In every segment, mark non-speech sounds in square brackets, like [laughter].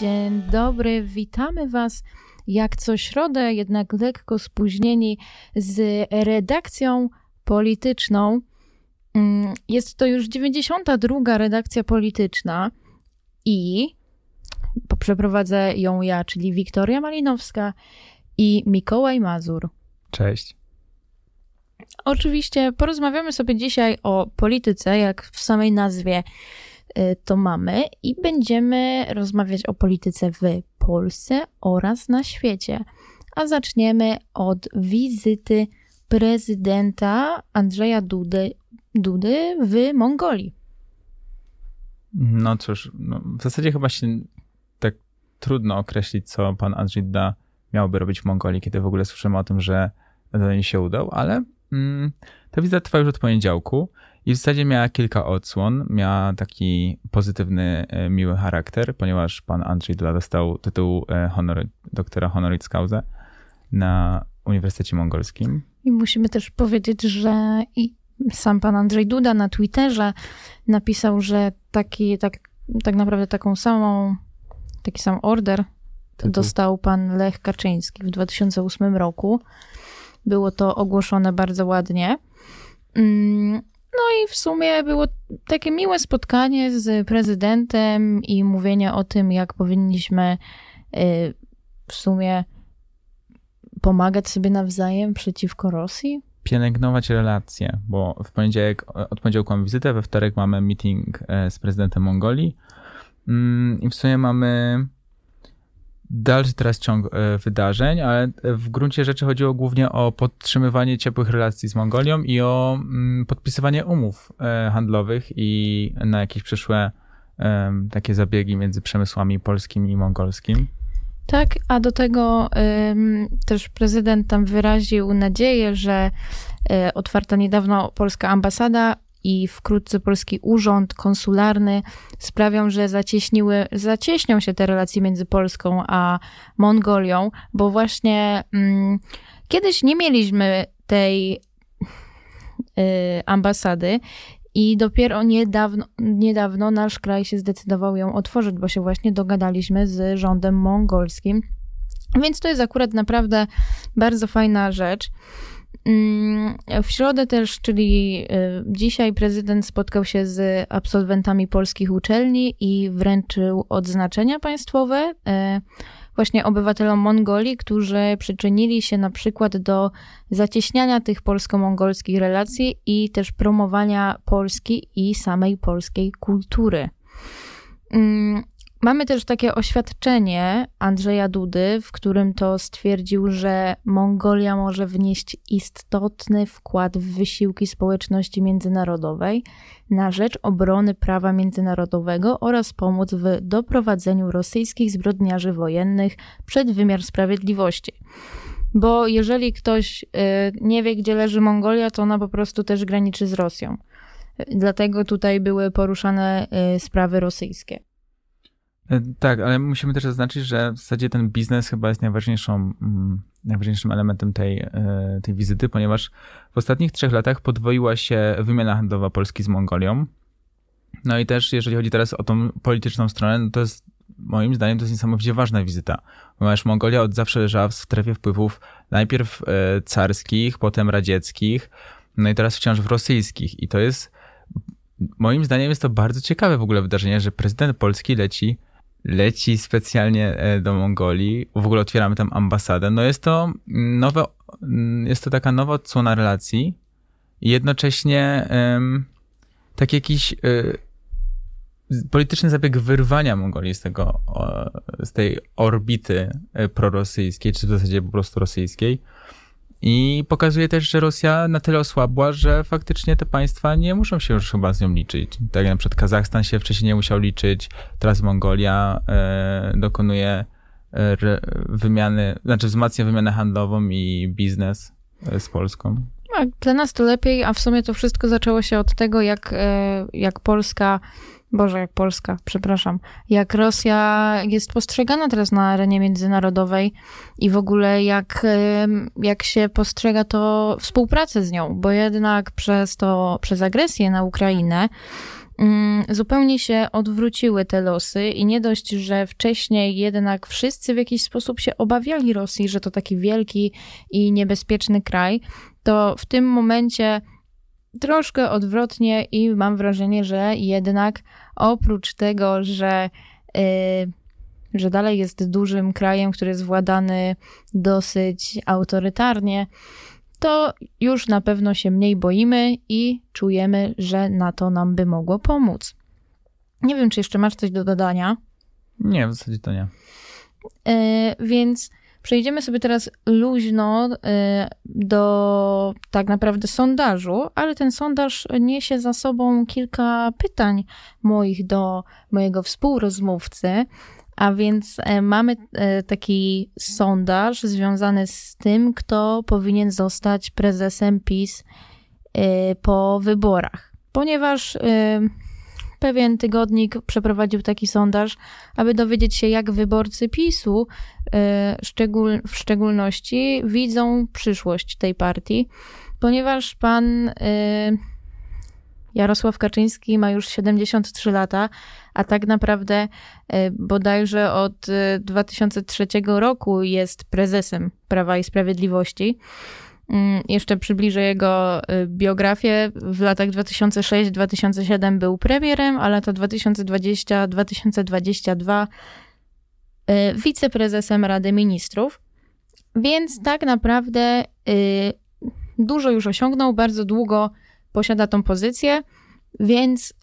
Dzień dobry, witamy Was jak co środę, jednak lekko spóźnieni z redakcją polityczną. Mm, jest to już 92. redakcja polityczna i przeprowadzę ją ja, czyli Wiktoria Malinowska i Mikołaj Mazur. Cześć. Oczywiście porozmawiamy sobie dzisiaj o polityce, jak w samej nazwie to mamy, i będziemy rozmawiać o polityce w Polsce oraz na świecie. A zaczniemy od wizyty prezydenta Andrzeja Dudy, Dudy w Mongolii. No cóż, no w zasadzie chyba się tak trudno określić, co pan Andrzej Duda miałby robić w Mongolii, kiedy w ogóle słyszymy o tym, że do niej się udał, ale mm, ta wizyta trwa już od poniedziałku i w zasadzie miała kilka odsłon. Miała taki pozytywny, e, miły charakter, ponieważ pan Andrzej Duda dostał tytuł e, honor, doktora honoris causa na Uniwersytecie Mongolskim. I musimy też powiedzieć, że i sam pan Andrzej Duda na Twitterze napisał, że taki, tak, tak naprawdę taką samą, taki sam order tytuł. dostał pan Lech Kaczyński w 2008 roku. Było to ogłoszone bardzo ładnie. Mm, no i w sumie było takie miłe spotkanie z prezydentem i mówienie o tym, jak powinniśmy y, w sumie pomagać sobie nawzajem przeciwko Rosji. Pielęgnować relacje, bo w poniedziałek, od poniedziałku mamy wizytę, we wtorek mamy meeting e, z prezydentem Mongolii mm, i w sumie mamy dalszy teraz ciąg e, wydarzeń, ale w gruncie rzeczy chodziło głównie o podtrzymywanie ciepłych relacji z Mongolią i o mm, podpisywanie umów e, handlowych i na jakieś przyszłe takie zabiegi między przemysłami polskim i mongolskim. Tak, a do tego też prezydent tam wyraził nadzieję, że otwarta niedawno polska ambasada i wkrótce polski urząd konsularny sprawią, że zacieśniły, zacieśnią się te relacje między Polską a Mongolią, bo właśnie mm, kiedyś nie mieliśmy tej y, ambasady i dopiero niedawno, niedawno nasz kraj się zdecydował ją otworzyć, bo się właśnie dogadaliśmy z rządem mongolskim. Więc to jest akurat naprawdę bardzo fajna rzecz. Mm, w środę też, czyli y, dzisiaj, prezydent spotkał się z absolwentami polskich uczelni i wręczył odznaczenia państwowe y, właśnie obywatelom Mongolii, którzy przyczynili się na przykład do zacieśniania tych polsko-mongolskich relacji i też promowania Polski i samej polskiej kultury. Mamy też takie oświadczenie Andrzeja Dudy, w którym to stwierdził, że Mongolia może wnieść istotny wkład w wysiłki społeczności międzynarodowej na rzecz obrony prawa międzynarodowego oraz pomóc w doprowadzeniu rosyjskich zbrodniarzy wojennych przed wymiar sprawiedliwości. Bo jeżeli ktoś y, nie wie, gdzie leży Mongolia, to ona po prostu też graniczy z Rosją. Dlatego tutaj były poruszane y, sprawy rosyjskie. E, tak, ale musimy też zaznaczyć, że w zasadzie ten biznes chyba jest najważniejszą, mm, najważniejszym elementem tej, e, tej wizyty, ponieważ w ostatnich trzech latach podwoiła się wymiana handlowa Polski z Mongolią. No i też, jeżeli chodzi teraz o tą polityczną stronę, no to jest moim zdaniem to jest niesamowicie ważna wizyta, ponieważ Mongolia od zawsze leżała w strefie wpływów najpierw e, carskich, potem radzieckich, no i teraz wciąż w rosyjskich. I to jest, moim zdaniem jest to bardzo ciekawe w ogóle wydarzenie, że prezydent Polski leci leci specjalnie e, do Mongolii. W ogóle otwieramy tam ambasadę. No jest to nowe, jest to taka nowa odsłona relacji i jednocześnie um, tak jakiś y, polityczny zabieg wyrwania Mongolii z tego, z tej orbity e, prorosyjskiej, czy w zasadzie po prostu rosyjskiej. I pokazuje też, że Rosja na tyle osłabła, że faktycznie te państwa nie muszą się już chyba z nią liczyć. Tak jak na przykład Kazachstan się wcześniej nie musiał liczyć, teraz Mongolia e, dokonuje e, wymiany, znaczy wzmacnia wymianę handlową i biznes e, z Polską. Tak, dla nas to lepiej, a w sumie to wszystko zaczęło się od tego, jak, e, jak Polska Boże, jak Polska, przepraszam, jak Rosja jest postrzegana teraz na arenie międzynarodowej i w ogóle jak, jak się postrzega to współpracę z nią, bo jednak przez to, przez agresję na Ukrainę mm, zupełnie się odwróciły te losy i nie dość, że wcześniej jednak wszyscy w jakiś sposób się obawiali Rosji, że to taki wielki i niebezpieczny kraj, to w tym momencie troszkę odwrotnie i mam wrażenie, że jednak oprócz tego, że, yy, że dalej jest dużym krajem, który jest władany dosyć autorytarnie, to już na pewno się mniej boimy i czujemy, że na to nam by mogło pomóc. Nie wiem, czy jeszcze masz coś do dodania. Nie, w zasadzie to nie. Yy, więc Przejdziemy sobie teraz luźno y, do tak naprawdę sondażu, ale ten sondaż niesie za sobą kilka pytań moich do mojego współrozmówcy. A więc e, mamy e, taki sondaż związany z tym, kto powinien zostać prezesem PiS e, po wyborach. Ponieważ pewien tygodnik przeprowadził taki sondaż, aby dowiedzieć się, jak wyborcy PiSu e, w szczególności widzą przyszłość tej partii, ponieważ pan e, Jarosław Kaczyński ma już 73 lata, a tak naprawdę e, bodajże od 2003 roku jest prezesem Prawa i Sprawiedliwości. Mm, jeszcze przybliżę jego y, biografię. W latach 2006-2007 był premierem, a lata 2020-2022 y, wiceprezesem Rady Ministrów. Więc tak naprawdę y, dużo już osiągnął, bardzo długo posiada tą pozycję, więc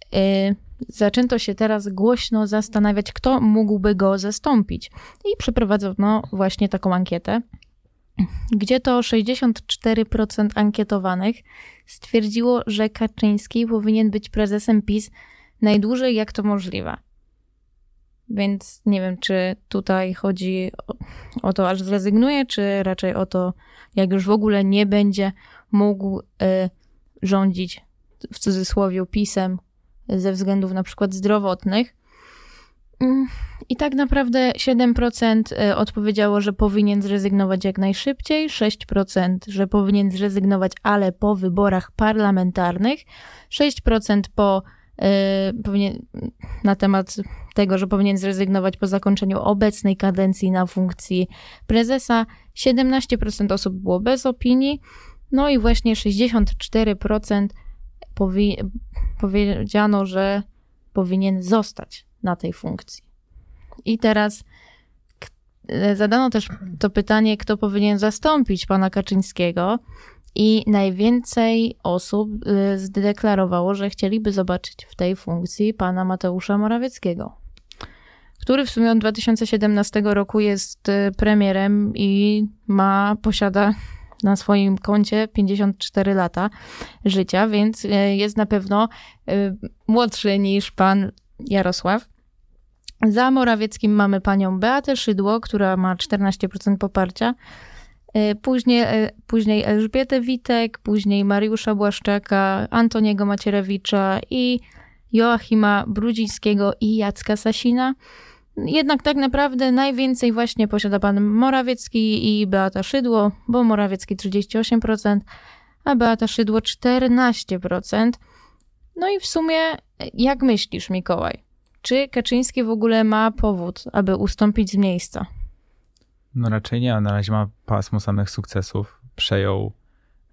zaczęto się teraz głośno zastanawiać, kto mógłby go zastąpić. I przeprowadzono właśnie taką ankietę gdzie to 64% ankietowanych stwierdziło, że Kaczyński powinien być prezesem PiS najdłużej jak to możliwe. Więc nie wiem, czy tutaj chodzi o, to, aż zrezygnuje, czy raczej o to, jak już w ogóle nie będzie mógł y, rządzić w cudzysłowie pisem ze względów na przykład zdrowotnych. Mm, I tak naprawdę 7% y, odpowiedziało, że powinien zrezygnować jak najszybciej, 6% że powinien zrezygnować, ale po wyborach parlamentarnych, 6% po y, powinien, na temat tego, że powinien zrezygnować po zakończeniu obecnej kadencji na funkcji prezesa, 17% osób było bez opinii, no i właśnie 64% powi powiedziano, że powinien zostać na tej funkcji. I teraz zadano też to pytanie, kto powinien zastąpić pana Kaczyńskiego. I najwięcej osób y, zdeklarowało, że chcieliby zobaczyć w tej funkcji pana Mateusza Morawieckiego, który w sumie od 2017 roku jest y, premierem i ma, posiada na swoim koncie 54 lata życia, więc jest na pewno młodszy niż pan Jarosław. Za Morawieckim mamy panią Beatę Szydło, która ma 14% poparcia. E, później, e, później Elżbietę Witek, później Mariusza Błaszczaka, Antoniego Macierewicza i Joachima Brudzińskiego i Jacka Sasina. Jednak tak naprawdę najwięcej właśnie posiada pan Morawiecki i Beata Szydło, bo Morawiecki 38%, a Beata Szydło 14%. No i w sumie, jak myślisz, Mikołaj? Czy Kaczyński w ogóle ma powód, aby ustąpić z miejsca? No raczej nie, na razie ma pasmo samych sukcesów. Przejął.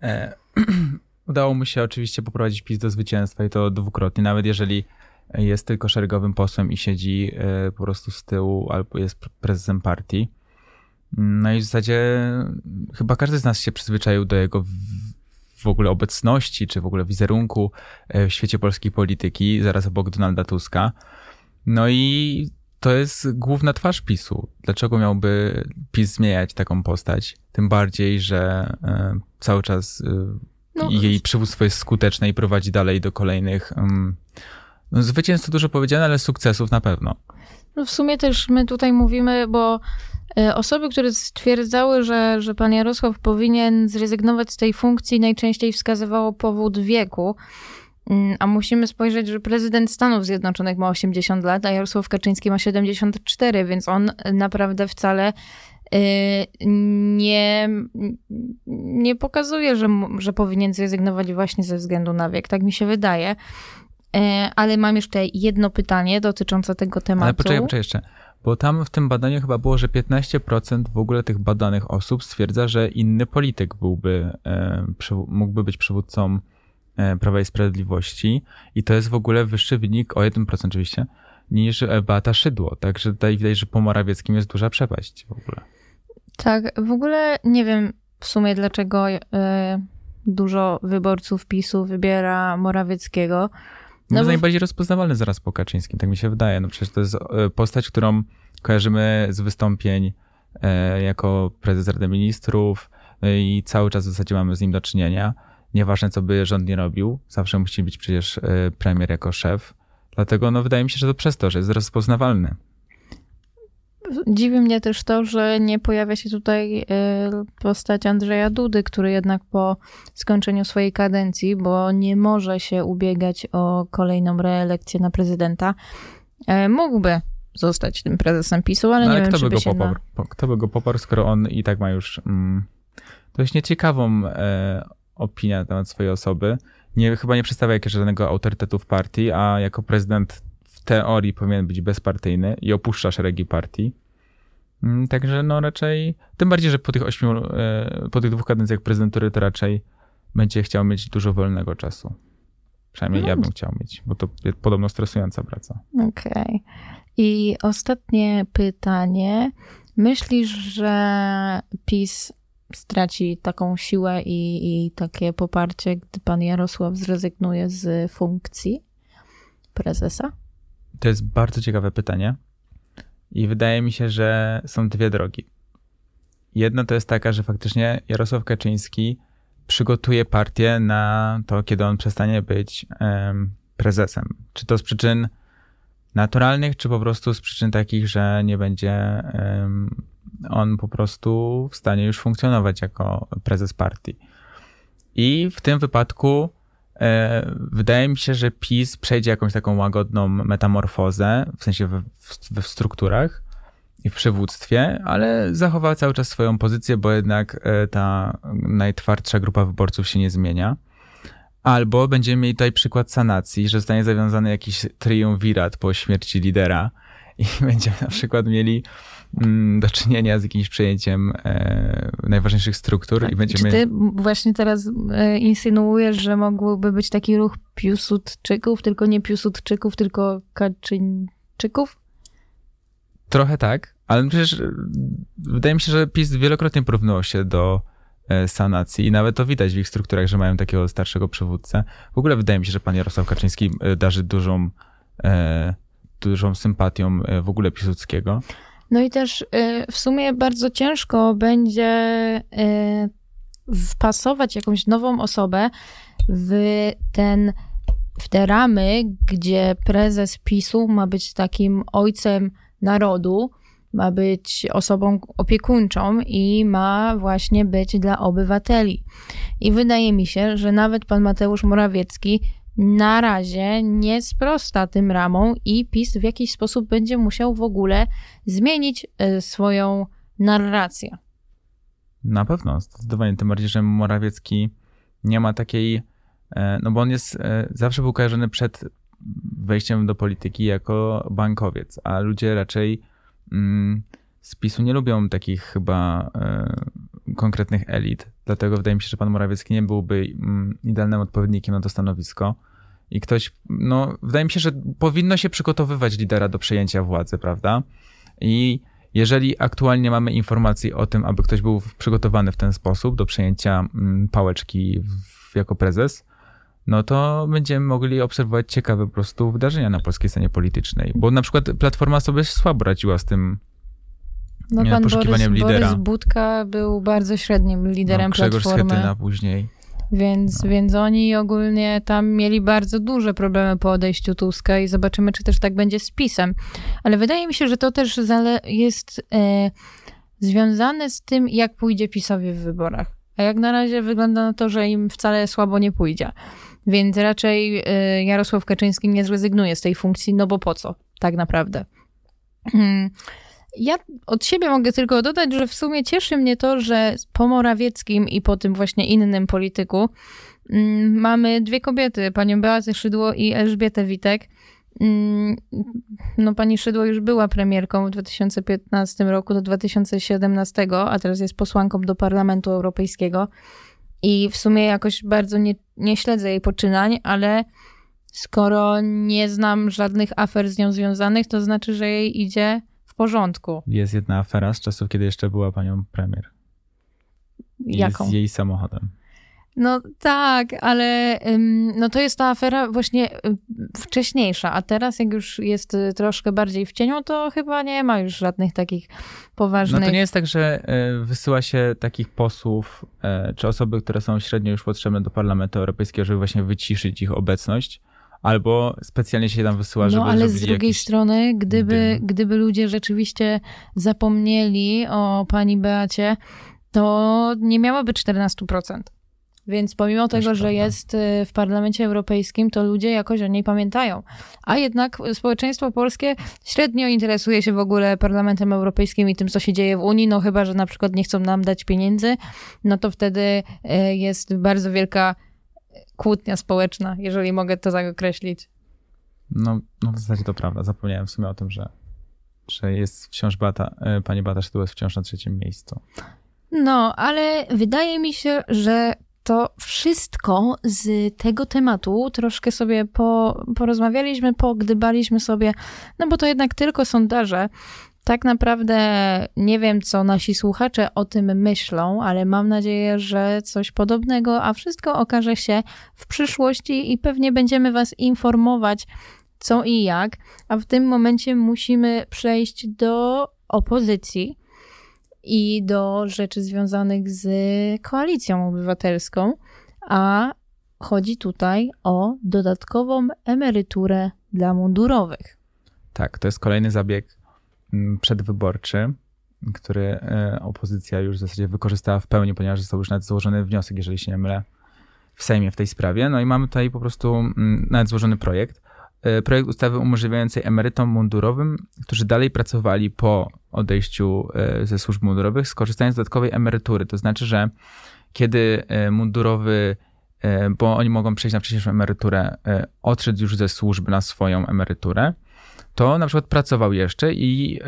E, [clears throat] udało mu się oczywiście poprowadzić PiS do zwycięstwa i to dwukrotnie, nawet jeżeli jest tylko szeregowym posłem i siedzi e, po prostu z tyłu albo jest prezesem partii. No i w zasadzie chyba każdy z nas się przyzwyczaił do jego w ogóle obecności, czy w ogóle wizerunku e, w świecie polskiej polityki, zaraz obok Donalda Tuska. No i to jest główna twarz PiSu. Dlaczego miałby PiS zmieniać taką postać? Tym bardziej, że y, cały czas y, no, jej przywództwo jest skuteczne i prowadzi dalej do kolejnych. Um, no, zwycięstw to dużo powiedziane, ale sukcesów na pewno. No w sumie też my tutaj mówimy, bo osoby, które stwierdzały, że, że pan Jarosław powinien zrezygnować z tej funkcji, najczęściej wskazywało powód wieku. Mm, a musimy spojrzeć, że prezydent Stanów Zjednoczonych ma 80 lat, a Jarosław Kaczyński ma 74, więc on naprawdę wcale y, nie, nie pokazuje, że, że powinien zrezygnować właśnie ze względu na wiek. Tak mi się wydaje. E, ale mam jeszcze jedno pytanie dotyczące tego tematu. Ale poczekaj, poczekaj jeszcze. Bo tam w tym badaniu chyba było, że 15% w ogóle tych badanych osób stwierdza, że inny polityk byłby, e, mógłby być przywódcą Prawa i Sprawiedliwości i to jest w ogóle wyższy wynik, o 1% oczywiście, niż Beata Szydło. Także tutaj widać, że po Morawieckim jest duża przepaść w ogóle. Tak, w ogóle nie wiem w sumie dlaczego dużo wyborców PiSu wybiera Morawieckiego. No, jest najbardziej rozpoznawalny zaraz po Kaczyńskim, tak mi się wydaje. No przecież to jest e, postać, którą kojarzymy z wystąpień e, jako prezes Rady Ministrów no i cały czas w zasadzie mamy z nim do czynienia. Nieważne, co by rząd nie robił, zawsze musi być przecież e, premier jako szef. Dlatego no, wydaje mi się, że to przez to, że jest rozpoznawalny. Dziwi mnie też to, że nie pojawia się tutaj y, postać Andrzeja Dudy, który jednak po skończeniu swojej kadencji, bo nie może się ubiegać o kolejną reelekcję na prezydenta, y, mógłby zostać tym prezesem PiSu, ale, no, ale nie kto wiem, by go poparł? Na... Kto by go poparł, skoro on i tak ma już mm, dość nieciekawą e, opinię na temat swojej osoby. Nie, chyba nie przedstawia jakiegoś żadnego autorytetu w partii, a jako prezydent teorii powinien być bezpartyjny i opuszcza szeregi partii. Mm, także no raczej, tym bardziej, że po tych ośmiu, e, po tych dwóch kadencjach prezydentury to raczej będzie chciał mieć dużo wolnego czasu. Przynajmniej no. ja bym chciał mieć, bo to jest podobno stresująca praca. Okej. Okay. I ostatnie pytanie. Myślisz, że PiS straci taką siłę i, i takie poparcie, gdy pan Jarosław zrezygnuje z funkcji prezesa? To jest bardzo ciekawe pytanie. I wydaje mi się, że są dwie drogi. Jedna to jest taka, że faktycznie Jarosław Kaczyński przygotuje partię na to, kiedy on przestanie być um, prezesem. Czy to z przyczyn naturalnych, czy po prostu z przyczyn takich, że nie będzie on po prostu w stanie już funkcjonować jako prezes partii. I w tym wypadku E, wydaje mi się, że PiS przejdzie jakąś taką łagodną metamorfozę, w sensie we, w, w strukturach i w przywództwie, ale zachowa cały czas swoją pozycję, bo jednak e, ta najtwardsza grupa wyborców się nie zmienia. Albo będziemy mieli tutaj przykład sanacji, że zostanie zawiązany jakiś triumvirat po śmierci lidera i [laughs] będziemy na przykład mieli Mm, do czynienia z jakimś przejęciem e, najważniejszych struktur tak. i będziemy... Czy ty właśnie teraz e, insynuujesz, że mógłby być taki ruch Piłsudczyków, tylko nie Piłsudczyków, tylko Kaczyńczyków? Trochę tak, ale przecież e, wydaje mi się, że PiS wielokrotnie porównywał się do sanacji i nawet to widać w ich strukturach, że mają takiego starszego przywódcę. W ogóle wydaje mi się, że pan Jarosław Kaczyński e, darzy dużą, e, dużą sympatią w ogóle Piłsudskiego. No i też w sumie bardzo ciężko będzie wpasować jakąś nową osobę w ten w te ramy, gdzie prezes PiSu ma być takim ojcem narodu, ma być osobą opiekuńczą i ma właśnie być dla obywateli. I wydaje mi się, że nawet pan Mateusz Morawiecki na razie nie sprosta tym ramom i PiS w jakiś sposób będzie musiał w ogóle zmienić e, swoją narrację. Na pewno, zdecydowanie. Tym bardziej, że Morawiecki nie ma takiej, e, no bo on jest, e, zawsze był kojarzony przed wejściem do polityki jako bankowiec, a ludzie raczej z PiSu nie lubią takich chyba konkretnych elit. Dlatego wydaje mi się, że pan Morawiecki nie byłby mm, idealnym odpowiednikiem na to stanowisko i ktoś, no, wydaje mi się, że powinno się przygotowywać lidera do przejęcia władzy, prawda? I jeżeli aktualnie mamy informacje o tym, aby ktoś był przygotowany w ten sposób do przejęcia mm, pałeczki w, jako prezes, no to będziemy mogli obserwować ciekawe po prostu wydarzenia na polskiej scenie politycznej. Bo na przykład Platforma sobie słabo radziła z tym no, pan poszukiwaniem Borys, lidera. Borys Budka był bardzo średnim liderem no, Grzegorz Platformy. Schetyna później. Więc, no. więc oni ogólnie tam mieli bardzo duże problemy po odejściu Tuska i zobaczymy, czy też tak będzie z PiSem. Ale wydaje mi się, że to też jest e, związane z tym, jak pójdzie PiSowi w wyborach. A jak na razie wygląda na to, że im wcale słabo nie pójdzie. Więc raczej e, Jarosław Kaczyński nie zrezygnuje z tej funkcji, no bo po co, tak naprawdę. Hmm. Ja od siebie mogę tylko dodać, że w sumie cieszy mnie to, że po Morawieckim i po tym właśnie innym polityku Mm, mamy dwie kobiety, panią Beatę Szydło i Elżbietę Witek. Mm, no, pani Szydło już była premierką w 2015 roku do 2017, a teraz jest posłanką do Parlamentu Europejskiego. I w sumie jakoś bardzo nie, nie śledzę jej poczynań, ale skoro nie znam żadnych afer z nią związanych, to znaczy, że jej idzie w porządku. Jest jedna afera z czasów, kiedy jeszcze była panią premier. Jaką? Z jej samochodem. No tak, ale no to jest ta afera właśnie wcześniejsza, a teraz jak już jest y, troszkę bardziej w cieniu, to chyba nie ma już żadnych takich poważnych... No to nie jest tak, że e, wysyła się takich posłów, e, czy osoby, które są średnio już potrzebne do Parlamentu Europejskiego, żeby właśnie wyciszyć ich obecność, albo specjalnie się tam wysyła, żeby No ale z drugiej strony, gdyby, gdyby ludzie rzeczywiście zapomnieli o pani Beacie, to nie miałaby 14%. Więc pomimo tego, że jest y, w Parlamencie Europejskim, to ludzie jakoś o niej pamiętają. A jednak społeczeństwo polskie średnio interesuje się w ogóle Parlamentem Europejskim i tym, co się dzieje w Unii, no chyba, że na przykład nie chcą nam dać pieniędzy, no to wtedy y, jest bardzo wielka kłótnia społeczna, jeżeli mogę to tak określić. No, no w zasadzie to prawda. Zapomniałem w sumie o tym, że, że jest wciąż Bata, y, pani Bata Szydło jest wciąż na trzecim miejscu. No, ale wydaje mi się, że to wszystko z tego tematu troszkę sobie po, porozmawialiśmy, pogdybaliśmy sobie, no bo to jednak tylko sondaże. Tak naprawdę nie wiem, co nasi słuchacze o tym myślą, ale mam nadzieję, że coś podobnego, a wszystko okaże się w przyszłości i pewnie będziemy Was informować, co i jak. A w tym momencie musimy przejść do opozycji i do rzeczy związanych z koalicją obywatelską, a chodzi tutaj o dodatkową emeryturę dla mundurowych. Tak, to jest kolejny zabieg mm, przedwyborczy, który e, opozycja już w zasadzie wykorzystała w pełni, ponieważ został już nawet złożony wniosek, jeżeli się nie mylę, w Sejmie w tej sprawie. No i mamy tutaj po prostu mm, nawet złożony projekt. E, projekt ustawy umożliwiającej emerytom mundurowym, którzy dalej pracowali po odejściu e, ze służb mundurowych, skorzystając z dodatkowej emerytury. To znaczy, że kiedy e, mundurowy, bo oni mogą przejść na wcześniejszą emeryturę, odszedł już ze służby na swoją emeryturę, to na przykład pracował jeszcze i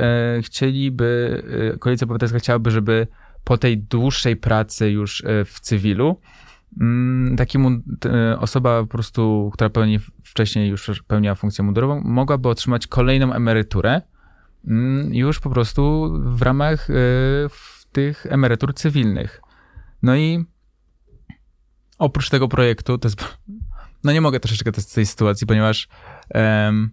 chcieliby, koalicja obywatelska chciałaby, żeby po tej dłuższej pracy już w cywilu, Mm, taki osoba po prostu, która pełni, wcześniej już pełniła funkcję mundurową, mogłaby otrzymać kolejną emeryturę mm, już po prostu w ramach y, tych emerytur cywilnych. No i oprócz tego projektu, to jest, [laughs] no nie mogę troszeczkę z tej sytuacji, ponieważ um,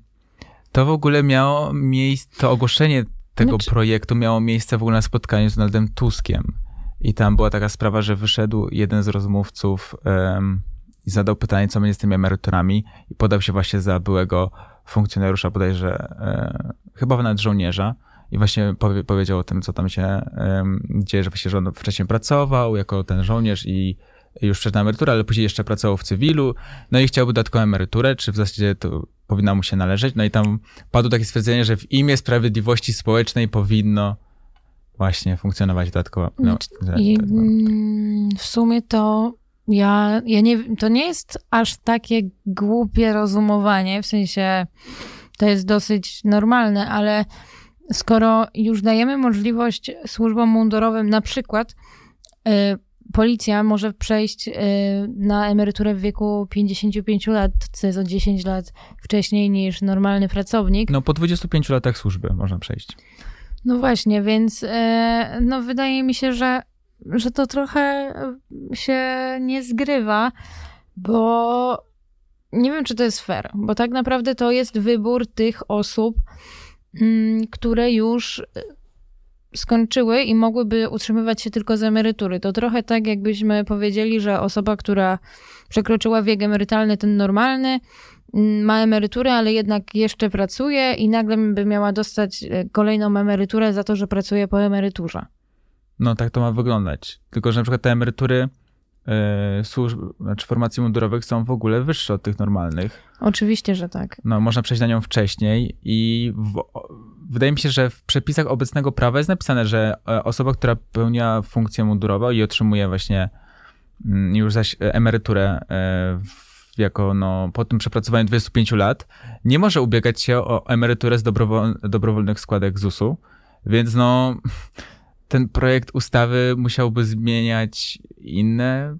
to w ogóle miało miejsce, to ogłoszenie tego znaczy... projektu miało miejsce w ogóle na spotkaniu z Donaldem Tuskiem. I tam była taka sprawa, że wyszedł jeden z rozmówców um, i zadał pytanie, co będzie z tymi emeryturami i podał się właśnie za byłego funkcjonariusza, bodajże e, chyba nawet żołnierza i właśnie powie, powiedział o tym, co tam się e, dzieje, że właśnie że on wcześniej pracował jako ten żołnierz i już przed emeryturę, ale później jeszcze pracował w cywilu, no i chciałby dodatkową emeryturę, czy w zasadzie to powinna mu się należeć, no i tam padło takie stwierdzenie, że w imię sprawiedliwości społecznej powinno właśnie funkcjonować dodatkowo. No, I, mm, w sumie to ja, ja nie, to nie jest aż takie głupie rozumowanie, w sensie to jest dosyć normalne, ale skoro już dajemy możliwość służbom mundurowym, na przykład y, policja może przejść y, na emeryturę w wieku 55 lat, co jest o 10 lat wcześniej niż normalny pracownik. No po 25 latach służby można przejść. No właśnie, więc e, no wydaje mi się, że, że to trochę się nie zgrywa, bo nie wiem, czy to jest fair, bo tak naprawdę to jest wybór tych osób, mm, które już skończyły i mogłyby utrzymywać się tylko z emerytury. To trochę tak, jakbyśmy powiedzieli, że osoba, która przekroczyła wiek emerytalny, ten normalny, ma emeryturę, ale jednak jeszcze pracuje i nagle by miała dostać e, kolejną emeryturę za to, że pracuje po emeryturze. No tak to ma wyglądać. Tylko, że na przykład te emerytury yy, służb, znaczy formacji mundurowych są w ogóle wyższe od tych normalnych. Oczywiście, że tak. No, można przejść na nią wcześniej i w, wydaje mi się, że w przepisach obecnego prawa jest napisane, że e, osoba, która pełnia funkcję mundurową i otrzymuje właśnie mm, już zaś emeryturę e, jako no, po tym przepracowaniu 25 lat, nie może ubiegać się o emeryturę z dobrowol dobrowolnych składek ZUS-u, więc no ten projekt ustawy musiałby zmieniać inne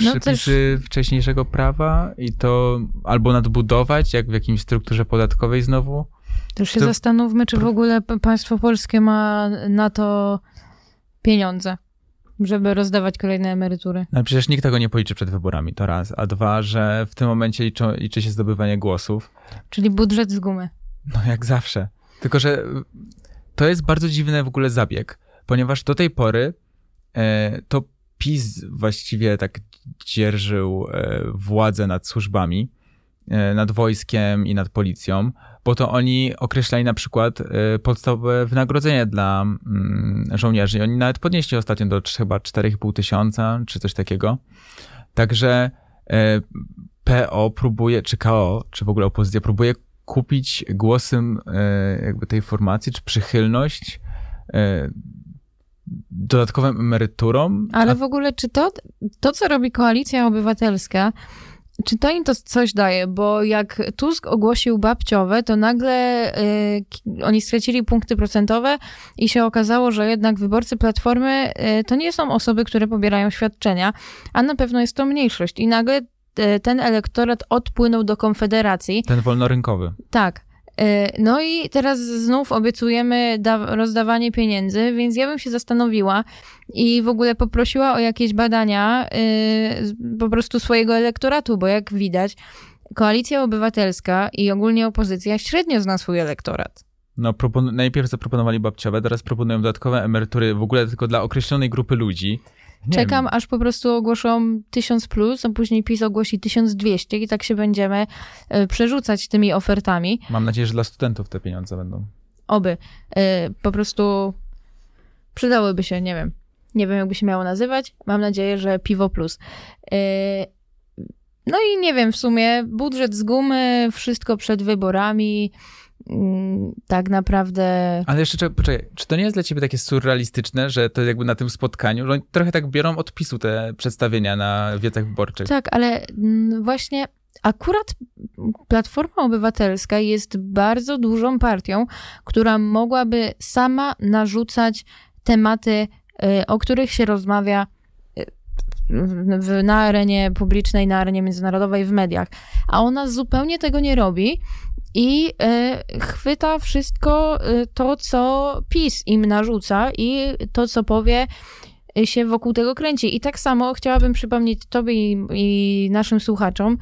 no przepisy no wcześniejszego prawa i to albo nadbudować, jak w jakimś strukturze podatkowej znowu. To już się to... zastanówmy, czy w ogóle państwo polskie ma na to pieniądze, żeby rozdawać kolejne emerytury. No przecież nikt tego nie policzy przed wyborami, to raz. A dwa, że w tym momencie liczy się zdobywanie głosów. Czyli budżet z gumy. No jak zawsze. Tylko, że to jest bardzo dziwny w ogóle zabieg, ponieważ do tej pory e, to PiS właściwie tak dzierżył e, władzę nad służbami, e, nad wojskiem i nad policją, bo to oni określali na przykład e, podstawowe wynagrodzenie dla mm, żołnierzy. I oni nawet podnieśli ostatnio do chyba 4,5 tysiąca, czy coś takiego. Także PO próbuje, czy KO, czy w ogóle opozycja próbuje kupić głosem jakby tej formacji, czy przychylność dodatkową emeryturą. Ale a... w ogóle, czy to, to, co robi Koalicja Obywatelska, czy to im to coś daje? Bo jak Tusk ogłosił babciowe, to nagle y, oni stracili punkty procentowe i się okazało, że jednak wyborcy Platformy y, to nie są osoby, które pobierają świadczenia, a na pewno jest to mniejszość. I nagle y, ten elektorat odpłynął do Konfederacji. Ten wolnorynkowy. Tak. E, no i teraz znów obiecujemy rozdawanie pieniędzy, więc ja bym się zastanowiła i w ogóle poprosiła o jakieś badania yy, po prostu swojego elektoratu, bo jak widać, koalicja obywatelska i ogólnie opozycja średnio zna swój elektorat. No, najpierw zaproponowali babciowe, teraz proponują dodatkowe emerytury w ogóle tylko dla określonej grupy ludzi. Czekam, wiem. aż po prostu ogłoszą 1000 plus, a później PiS ogłosi 1200 i tak się będziemy y, przerzucać tymi ofertami. Mam nadzieję, że dla studentów te pieniądze będą. Oby. Y, po prostu przydałyby się, nie wiem. Nie wiem, jakby się miało nazywać. Mam nadzieję, że piwo plus. Y, no i nie wiem, w sumie budżet z gumy, wszystko przed wyborami. Mm, tak naprawdę. Ale jeszcze poczekaj, czy to nie jest dla ciebie takie surrealistyczne, że to jakby na tym spotkaniu, że oni trochę tak biorą odpisu te przedstawienia na wiecach wyborczych? Tak, ale mm, właśnie akurat Platforma Obywatelska jest bardzo dużą partią, która mogłaby sama narzucać tematy, y, o których się rozmawia y, na arenie publicznej, na arenie międzynarodowej, w mediach. A ona zupełnie tego nie robi i y, chwyta wszystko y, to, co PiS im narzuca i to, co powie, y, się wokół tego kręci. I tak samo chciałabym przypomnieć Tobie i, i naszym słuchaczom,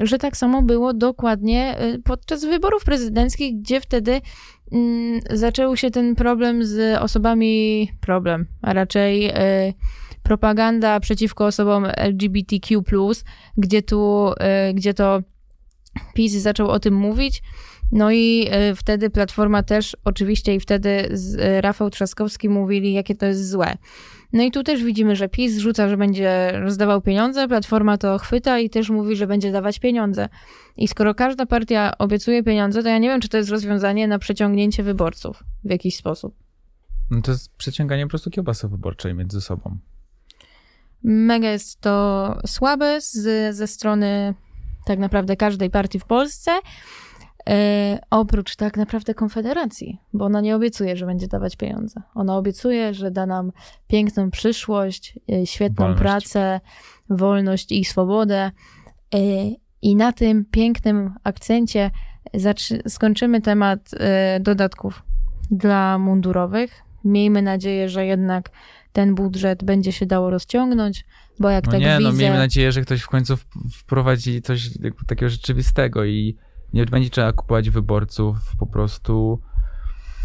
że tak samo było dokładnie podczas wyborów prezydenckich, gdzie wtedy mm, zaczął się ten problem z osobami, problem, a raczej propaganda przeciwko osobom LGBTQ, gdzie, tu, gdzie to PiS zaczął o tym mówić. No i e, wtedy Platforma też, oczywiście, i wtedy e, Rafał Trzaskowski mówili, jakie to jest złe. No i tu też widzimy, że PiS rzuca, że będzie rozdawał pieniądze, Platforma to chwyta i też mówi, że będzie dawać pieniądze. I skoro każda partia obiecuje pieniądze, to ja nie wiem, czy to jest rozwiązanie na przeciągnięcie wyborców w jakiś sposób. No to jest przeciąganie po prostu kiełbasy wyborczej między sobą. Mega jest to słabe z, ze strony tak naprawdę każdej partii w Polsce. E, oprócz tak naprawdę Konfederacji, bo ona nie obiecuje, że będzie dawać pieniądze. Ona obiecuje, że da nam piękną przyszłość, e, świetną wolność. pracę, wolność i swobodę. E, I na tym pięknym akcencie skończymy temat dodatków dla mundurowych. Miejmy nadzieję, że jednak ten budżet będzie się dało rozciągnąć, bo jak no tak nie, widzę... no miejmy nadzieję, że ktoś w końcu wprowadzi coś takiego rzeczywistego i nie będzie trzeba kupować wyborców po prostu.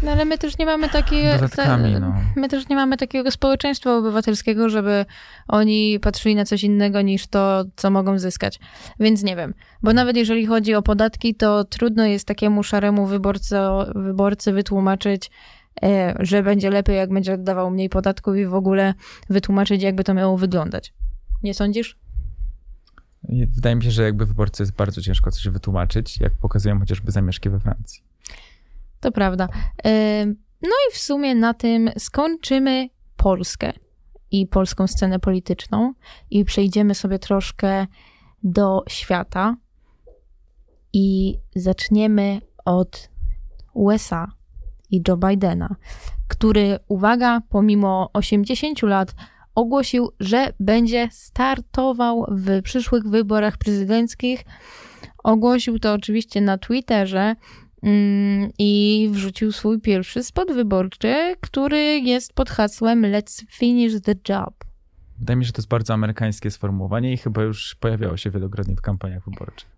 No ale my też nie mamy takiego. Dodatkami, no. My też nie mamy takiego społeczeństwa obywatelskiego, żeby oni patrzyli na coś innego niż to, co mogą zyskać. Więc nie wiem. Bo nawet jeżeli chodzi o podatki, to trudno jest takiemu szaremu wyborcy, wyborcy wytłumaczyć, że będzie lepiej, jak będzie oddawał mniej podatków i w ogóle wytłumaczyć, jakby to miało wyglądać. Nie sądzisz? Wydaje mi się, że jakby wyborcy jest bardzo ciężko coś wytłumaczyć, jak pokazują chociażby zamieszki we Francji. To prawda. No i w sumie na tym skończymy Polskę. i polską scenę polityczną i przejdziemy sobie troszkę do świata i zaczniemy od USA i Joe Bidena, który, uwaga, pomimo 80 lat ogłosił, że będzie startował w przyszłych wyborach prezydenckich. Ogłosił to oczywiście na Twitterze mm, i wrzucił swój pierwszy spot wyborczy, który jest pod hasłem Let's finish the job. Wydaje mi się, że to jest bardzo amerykańskie sformułowanie i chyba już pojawiało się wielokrotnie w kampaniach wyborczych.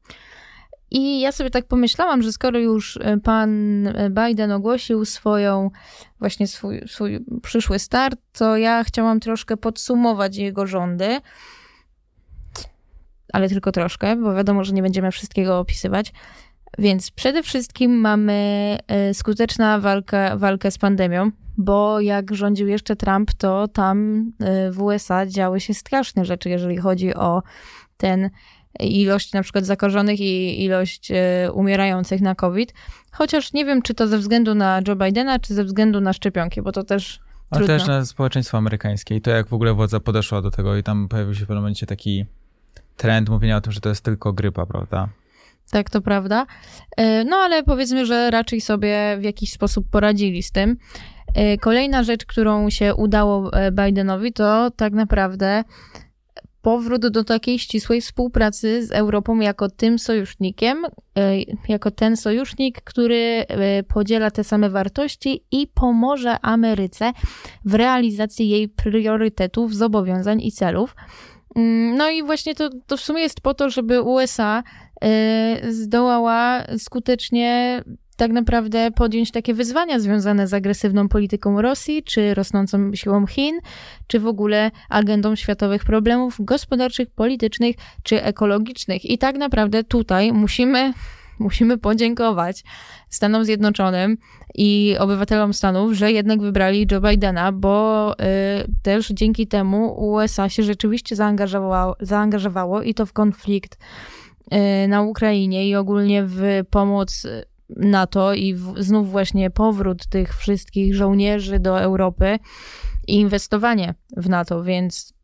I ja sobie tak pomyślałam, że skoro już e, pan e, Biden ogłosił swoją, właśnie swój, swój przyszły start, to ja chciałam troszkę podsumować jego rządy. Ale tylko troszkę, bo wiadomo, że nie będziemy wszystkiego opisywać. Więc przede wszystkim mamy e, skuteczną walkę, walkę z pandemią, bo jak rządził jeszcze Trump, to tam w USA działy się straszne rzeczy, jeżeli chodzi o ten ilość na przykład zakażonych i ilość e, umierających na COVID. Chociaż nie wiem, czy to ze względu na Joe Bidena, czy ze względu na szczepionki, bo to też. Ale trudno. też na społeczeństwo amerykańskie i to, jak w ogóle władza podeszła do tego, i tam pojawił się w pewnym momencie taki trend mówienia o tym, że to jest tylko grypa, prawda? Tak, to prawda. E, no ale powiedzmy, że raczej sobie w jakiś sposób poradzili z tym. E, kolejna rzecz, którą się udało Bidenowi, to tak naprawdę powrót do takiej ścisłej współpracy z Europą jako tym sojusznikiem, e, jako ten sojusznik, który e, podziela te same wartości i pomoże Ameryce w realizacji jej priorytetów, zobowiązań i celów. Mm, no i właśnie to, to w sumie jest po to, żeby USA e, zdołała skutecznie tak naprawdę podjąć takie wyzwania związane z agresywną polityką Rosji, czy rosnącą siłą Chin, czy w ogóle agendą światowych problemów gospodarczych, politycznych, czy ekologicznych. I tak naprawdę tutaj musimy musimy podziękować Stanom Zjednoczonym i obywatelom Stanów, że jednak wybrali Joe Bidena, bo y, też dzięki temu USA się rzeczywiście zaangażowało, zaangażowało i to w konflikt y, na Ukrainie i ogólnie w pomoc NATO i w, znów właśnie powrót tych wszystkich żołnierzy do Europy i inwestowanie w NATO, więc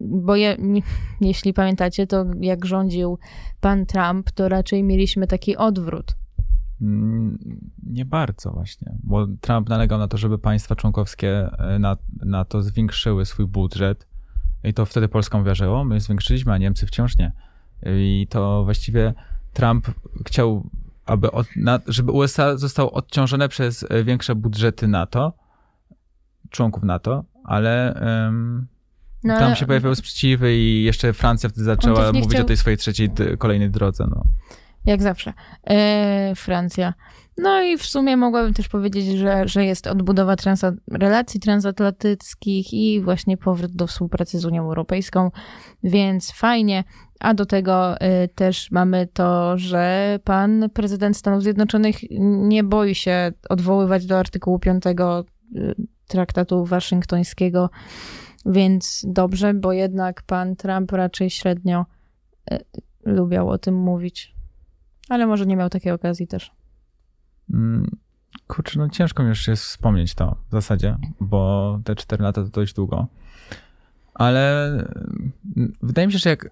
bo je, [laughs] jeśli pamiętacie, to jak rządził pan Trump, to raczej mieliśmy taki odwrót. Mm, nie bardzo właśnie, bo Trump nalegał na to, żeby państwa członkowskie e, na, na to zwiększyły swój budżet i to wtedy Polską wierzyło. My zwiększyliśmy, a Niemcy wciąż nie. I to właściwie Trump chciał aby od, na, żeby USA zostało odciążone przez e, większe budżety NATO, członków NATO, ale um, no, tam się pojawiały sprzeciwy i jeszcze Francja wtedy zaczęła mówić chciał... o tej swojej trzeciej, kolejnej drodze. No. Jak zawsze. E, Francja. No i w sumie mogłabym też powiedzieć, że, że jest odbudowa transa relacji transatlantyckich i właśnie powrót do współpracy z Unią Europejską, więc fajnie. A do tego y, też mamy to, że pan prezydent Stanów Zjednoczonych nie boi się odwoływać do artykułu 5 y, traktatu waszyngtońskiego, więc dobrze, bo jednak pan Trump raczej średnio y, lubiał o tym mówić. Ale może nie miał takiej okazji też. Mm, kurczę, no ciężko mi już jest wspomnieć to w zasadzie, bo te 4 lata to dość długo. Ale wydaje mi się, że jak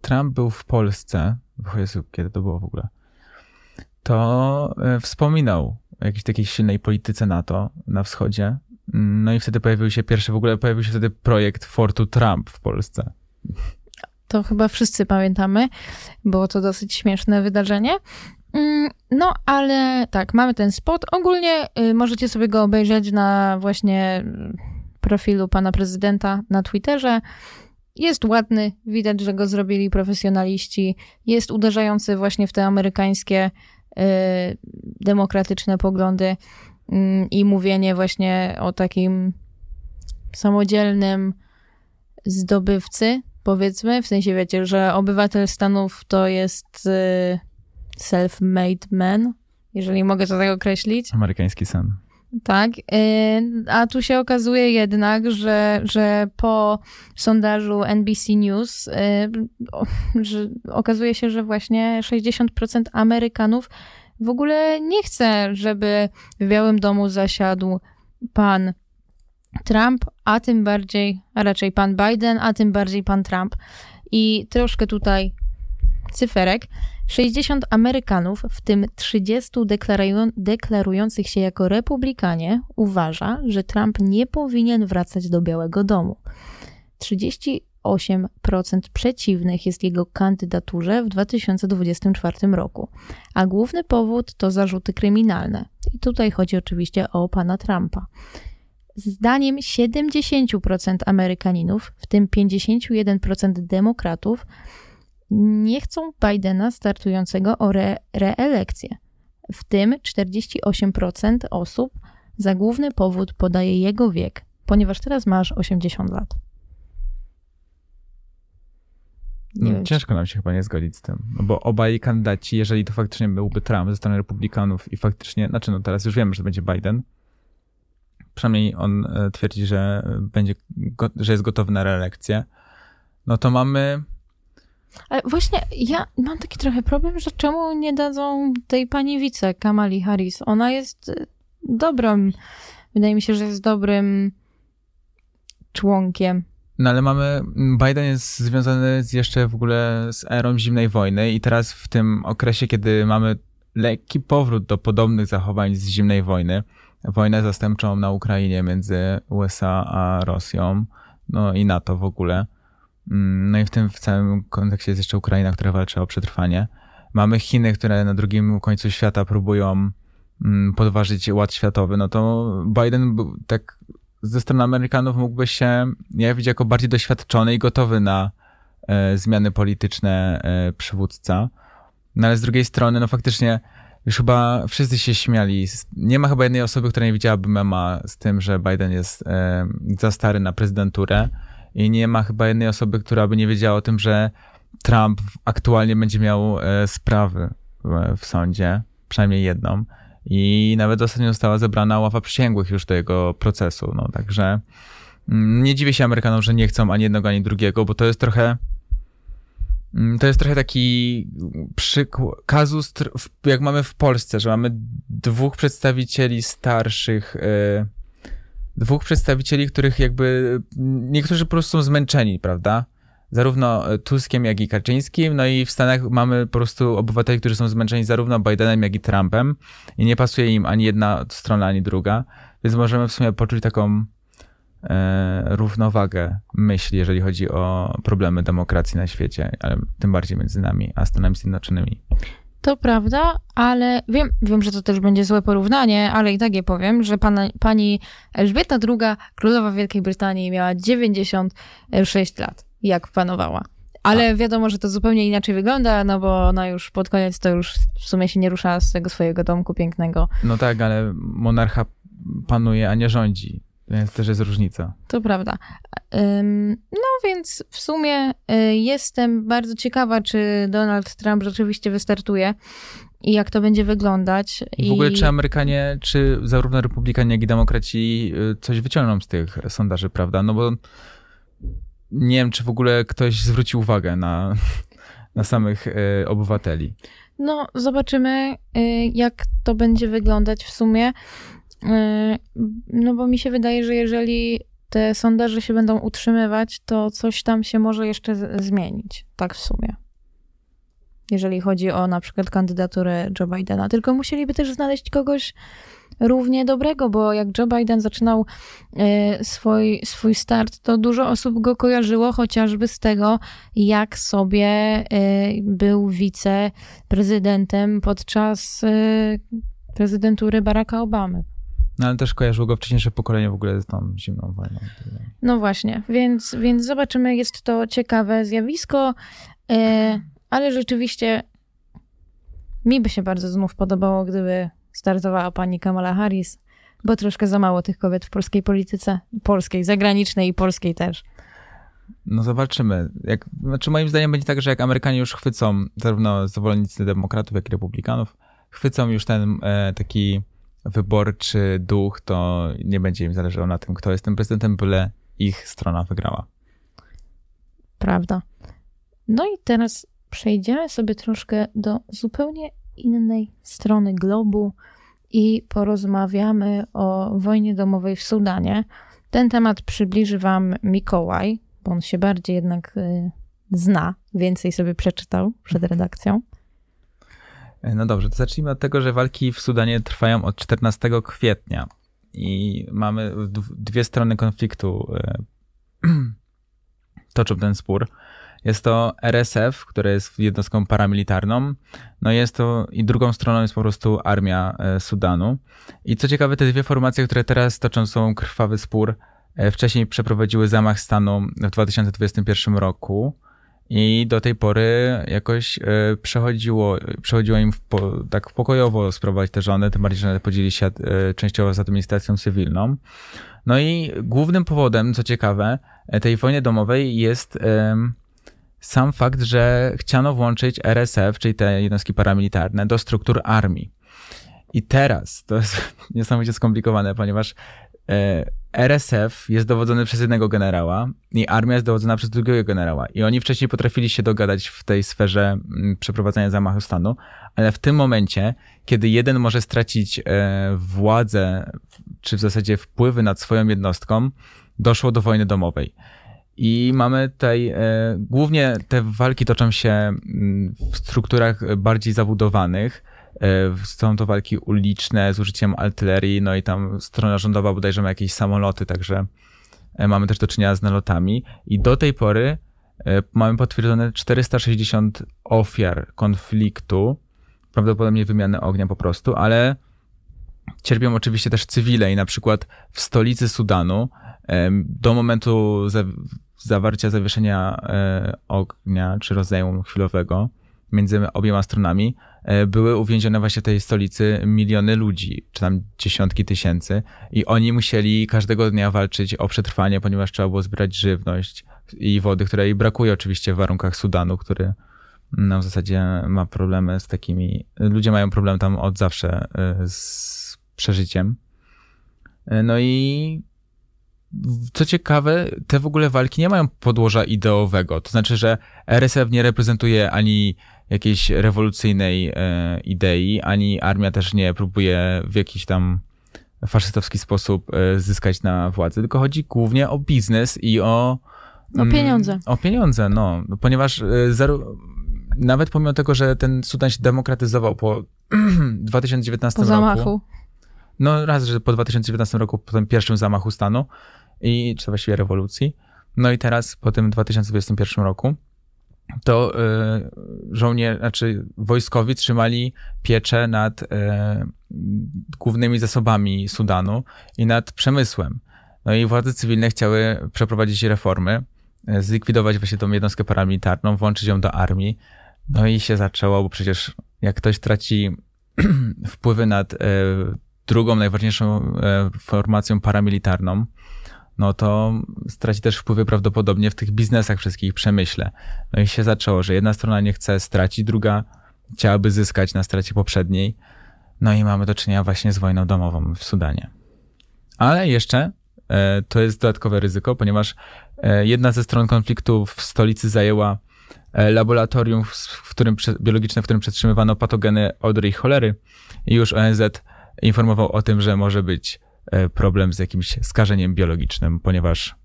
Trump był w Polsce, Jezu, kiedy to było w ogóle, to e, wspominał o jakiejś takiej silnej polityce NATO na wschodzie. No i wtedy pojawił się pierwszy, w ogóle pojawił się wtedy projekt Fortu Trump w Polsce. To chyba wszyscy pamiętamy. Było to dosyć śmieszne wydarzenie. Mm, no, ale tak, mamy ten spot. Ogólnie y, możecie sobie go obejrzeć na właśnie profilu pana prezydenta na Twitterze. Jest ładny, widać, że go zrobili profesjonaliści. Jest uderzający właśnie w te amerykańskie y, demokratyczne poglądy y, i mówienie właśnie o takim samodzielnym zdobywcy, powiedzmy, w sensie wiecie, że obywatel Stanów to jest y, self-made man, jeżeli mogę to tak określić. Amerykański sen. Tak, y, a tu się okazuje jednak, że, że po sondażu NBC News y, że okazuje się, że właśnie 60% Amerykanów w ogóle nie chce, żeby w Białym Domu zasiadł pan Trump, a tym bardziej, a raczej pan Biden, a tym bardziej pan Trump. I troszkę tutaj cyferek. 60 Amerykanów, w tym 30 deklarują, deklarujących się jako republikanie, uważa, że Trump nie powinien wracać do Białego Domu. 38% przeciwnych jest jego kandydaturze w 2024 roku, a główny powód to zarzuty kryminalne. I tutaj chodzi oczywiście o pana Trumpa. Zdaniem 70% Amerykaninów, w tym 51% demokratów, nie chcą Bidena startującego o re reelekcję. W tym 48% osób za główny powód podaje jego wiek, ponieważ teraz masz 80 lat. Nie Ciężko nam się chyba nie zgodzić z tym, no bo obaj kandydaci, jeżeli to faktycznie byłby Trump ze strony republikanów i faktycznie, znaczy no teraz już wiemy, że będzie Biden, przynajmniej on e, twierdzi, że będzie, że jest gotowy na reelekcję, no to mamy ale właśnie ja mam taki trochę problem, że czemu nie dadzą tej pani wice Kamali Harris? Ona jest y, dobrą, wydaje mi się, że jest dobrym członkiem. No ale mamy, Biden jest związany z jeszcze w ogóle z erą zimnej wojny i teraz w tym okresie, kiedy mamy lekki powrót do podobnych zachowań z zimnej wojny, wojnę zastępczą na Ukrainie między USA a Rosją, no i NATO w ogóle, Mm, no i w tym w całym kontekście jest jeszcze Ukraina, która walczy o przetrwanie. Mamy Chiny, które na drugim końcu świata próbują mm, podważyć ład światowy. No to Biden tak ze strony Amerykanów mógłby się jawić jako bardziej doświadczony i gotowy na e, zmiany polityczne e, przywódca. No ale z drugiej strony, no faktycznie już chyba wszyscy się śmiali. Nie ma chyba jednej osoby, która nie widziałaby mema z tym, że Biden jest e, za stary na prezydenturę i nie ma chyba jednej osoby, która by nie wiedziała o tym, że Trump aktualnie będzie miał e, sprawy w sądzie, przynajmniej jedną. I nawet ostatnio została zebrana ława przysięgłych już do jego procesu. No, także mm, nie dziwię się Amerykanom, że nie chcą ani jednego, ani drugiego, bo to jest trochę. Mm, to jest trochę taki przykład, kazus, jak mamy w Polsce, że mamy dwóch przedstawicieli starszych. Yy, dwóch przedstawicieli, których jakby niektórzy po prostu są zmęczeni, prawda? Zarówno Tuskiem, jak i Kaczyńskim. No i w Stanach mamy po prostu obywateli, którzy są zmęczeni zarówno Bidenem, jak i Trumpem i nie pasuje im ani jedna strona, ani druga. Więc możemy w sumie poczuć taką e, równowagę myśli, jeżeli chodzi o problemy demokracji na świecie, ale tym bardziej między nami a Stanami Zjednoczonymi. To prawda, ale wiem, wiem, że to też będzie złe porównanie, ale i tak je powiem, że pana, pani Elżbieta II, królowa Wielkiej Brytanii, miała 96 lat, jak panowała. Ale A. wiadomo, że to zupełnie inaczej wygląda, no bo ona już pod koniec to już w sumie się nie rusza z tego swojego domku pięknego. No tak, ale monarcha panuje, a nie rządzi. Więc też jest różnica. To prawda. No więc w sumie y, jestem bardzo ciekawa, czy Donald Trump rzeczywiście wystartuje i jak to będzie wyglądać. I w ogóle czy Amerykanie, czy zarówno Republikanie, jak i Demokraci y, coś wyciągną z tych sondaży, prawda? No bo nie wiem, czy w ogóle ktoś zwróci uwagę na, [laughs] na samych y, obywateli. No, zobaczymy, jak to będzie wyglądać w sumie. Yy, no bo mi się wydaje, że jeżeli te sondaże się będą utrzymywać, to coś tam się może jeszcze zmienić. Tak w sumie. Jeżeli chodzi o na przykład kandydaturę Joe Bidena. Tylko musieliby też znaleźć kogoś równie dobrego, bo jak Joe Biden zaczynał yy, swój, swój start, to dużo osób go kojarzyło chociażby z tego, jak sobie yy, był wiceprezydentem podczas prezydentury Baracka Obamy. No ale też kojarzyło go wcześniejsze pokolenie w ogóle z tą zimną wojną. No właśnie, więc, więc zobaczymy, jest to ciekawe zjawisko, e, ale rzeczywiście mi by się bardzo znów podobało, gdyby startowała pani Kamala Harris, bo troszkę za mało tych kobiet w polskiej polityce, polskiej, zagranicznej i polskiej też. No zobaczymy. Jak, znaczy moim zdaniem będzie tak, że jak Amerykanie już chwycą, zarówno zwolennicy demokratów, jak i republikanów, chwycą już ten e, taki wyborczy duch, to nie będzie im zależało na tym, kto jest tym prezydentem, byle ich strona wygrała. Prawda. No i teraz przejdziemy sobie troszkę do zupełnie innej strony globu i porozmawiamy o wojnie domowej w Sudanie. Ten temat przybliży Wam Mikołaj, bo on się bardziej jednak y, zna, więcej sobie przeczytał przed redakcją. No dobrze, to zacznijmy od tego, że walki w Sudanie trwają od 14 kwietnia i mamy dwie strony konfliktu y, [clears throat] toczą ten spór. Jest to RSF, które jest jednostką paramilitarną, no jest to i drugą stroną jest po prostu armia e, Sudanu. I co ciekawe, te dwie formacje, które teraz toczą są krwawy spór, e, wcześniej przeprowadziły zamach stanu w 2021 roku i do tej pory jakoś e, przechodziło, przechodziło im po, tak pokojowo sprowadzić te żony, tym bardziej, że podzieli się częściowo z administracją cywilną. No i głównym powodem, co ciekawe, tej wojny domowej jest sam fakt, że chciano włączyć RSF, czyli te jednostki paramilitarne, do struktur armii. I teraz to jest [laughs] niesamowicie skomplikowane, ponieważ e, RSF jest dowodzony przez jednego generała i armia jest dowodzona przez drugiego generała. I oni wcześniej potrafili się dogadać w tej sferze mm, przeprowadzania zamachu stanu, ale w tym momencie, kiedy jeden może stracić e, władzę, czy w zasadzie wpływy nad swoją jednostką, doszło do wojny domowej. I mamy tutaj, e, głównie te walki toczą się mm, w strukturach bardziej zabudowanych. E, są to walki uliczne z użyciem artylerii, no i tam strona rządowa bodajże ma jakieś samoloty, także e, mamy też do czynienia z nalotami. I do tej pory mamy potwierdzone 460 ofiar konfliktu, prawdopodobnie wymiany ognia po prostu, ale cierpią oczywiście też cywile i na przykład w stolicy Sudanu do momentu zawarcia zawieszenia e, ognia czy rozejmu chwilowego między obiema stronami e, były uwięzione właśnie w tej stolicy miliony ludzi, czy tam dziesiątki tysięcy i oni musieli każdego dnia walczyć o przetrwanie, ponieważ trzeba było zbierać żywność i wody, której brakuje oczywiście w warunkach Sudanu, który no, w zasadzie ma problemy z takimi, ludzie mają problem tam od zawsze e, z przeżyciem. No i co ciekawe, te w ogóle walki nie mają podłoża ideowego. To znaczy, że RSF nie reprezentuje ani jakiejś rewolucyjnej e, idei, ani armia też nie próbuje w jakiś tam faszystowski sposób e, zyskać na władzy, tylko chodzi głównie o biznes i o. O pieniądze. Mm, o pieniądze, no. Ponieważ e, nawet pomimo tego, że ten Sudan się demokratyzował po [clears throat] 2019 po roku. zamachu. No raz, że po 2019 roku, po tym pierwszym zamachu stanu, i czy właściwie rewolucji. No i teraz po tym 2021 roku to y, żołnierze, znaczy wojskowi trzymali pieczę nad y, głównymi zasobami Sudanu i nad przemysłem. No i władze cywilne chciały przeprowadzić reformy, y, zlikwidować właśnie tą jednostkę paramilitarną, włączyć ją do armii. No i się zaczęło, bo przecież jak ktoś traci [clears throat] wpływy nad drugą najważniejszą formacją paramilitarną, no to straci też wpływy prawdopodobnie w tych biznesach wszystkich, przemyśle. No i się zaczęło, że jedna strona nie chce stracić, druga chciałaby zyskać na stracie poprzedniej. No i mamy do czynienia właśnie z wojną domową w Sudanie. Ale jeszcze e, to jest dodatkowe ryzyko, ponieważ e, jedna ze stron konfliktu w stolicy zajęła e, laboratorium w którym, biologiczne, w którym przetrzymywano patogeny odry i cholery i już ONZ informował o tym, że może być problem z jakimś skażeniem biologicznym, ponieważ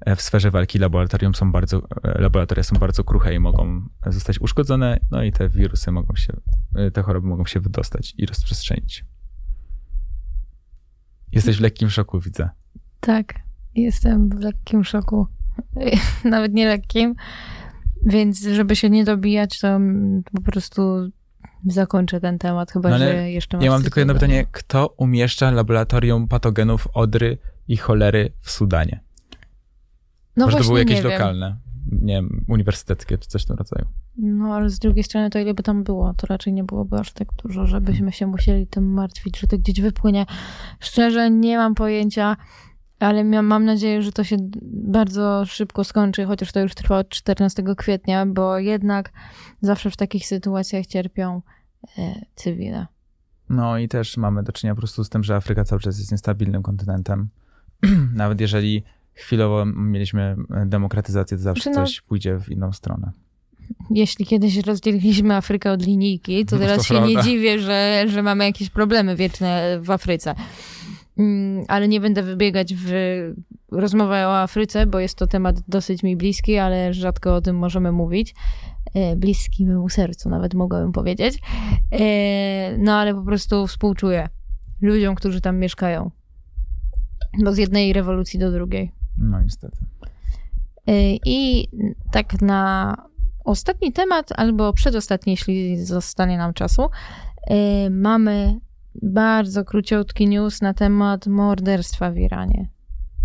e, w sferze walki laboratorium są bardzo, e, laboratoria są bardzo kruche i mogą zostać uszkodzone, no i te wirusy mogą się, te choroby mogą się wydostać i rozprzestrzenić. Jesteś w lekkim szoku, widzę. Tak, jestem w lekkim szoku. [laughs] Nawet nie lekkim. Więc żeby się nie dobijać, to po prostu zakończę ten temat, chyba no, że jeszcze Ja mam tylko jedno pytanie. Kto umieszcza laboratorium patogenów odry i cholery w Sudanie? No Może to były jakieś lokalne, nie wiem, uniwersyteckie czy coś w tym rodzaju. No ale z drugiej strony to ile by tam było, to raczej nie byłoby aż tak dużo, żebyśmy się musieli tym martwić, że to gdzieś wypłynie. Szczerze nie mam pojęcia, ale mam nadzieję, że to się bardzo szybko skończy, chociaż to już trwa od 14 kwietnia, bo jednak zawsze w takich sytuacjach cierpią e, cywile. No i też mamy do czynienia po prostu z tym, że Afryka cały czas jest niestabilnym kontynentem. [clears throat] Nawet jeżeli chwilowo mieliśmy demokratyzację, to zawsze no, coś pójdzie w inną stronę. Jeśli kiedyś rozdzieliliśmy Afrykę od linijki, to teraz to się prawda. nie dziwię, że, że mamy jakieś problemy wieczne w Afryce. Mm, ale nie będę wybiegać w rozmowę o Afryce, bo jest to temat dosyć mi bliski, ale rzadko o tym możemy mówić. E, bliski memu sercu, nawet mogłabym powiedzieć. E, no ale po prostu współczuję ludziom, którzy tam mieszkają. Bo z jednej rewolucji do drugiej. No niestety. E, I tak na ostatni temat, albo przedostatni, jeśli zostanie nam czasu, mamy bardzo króciutki news na temat morderstwa w Iranie.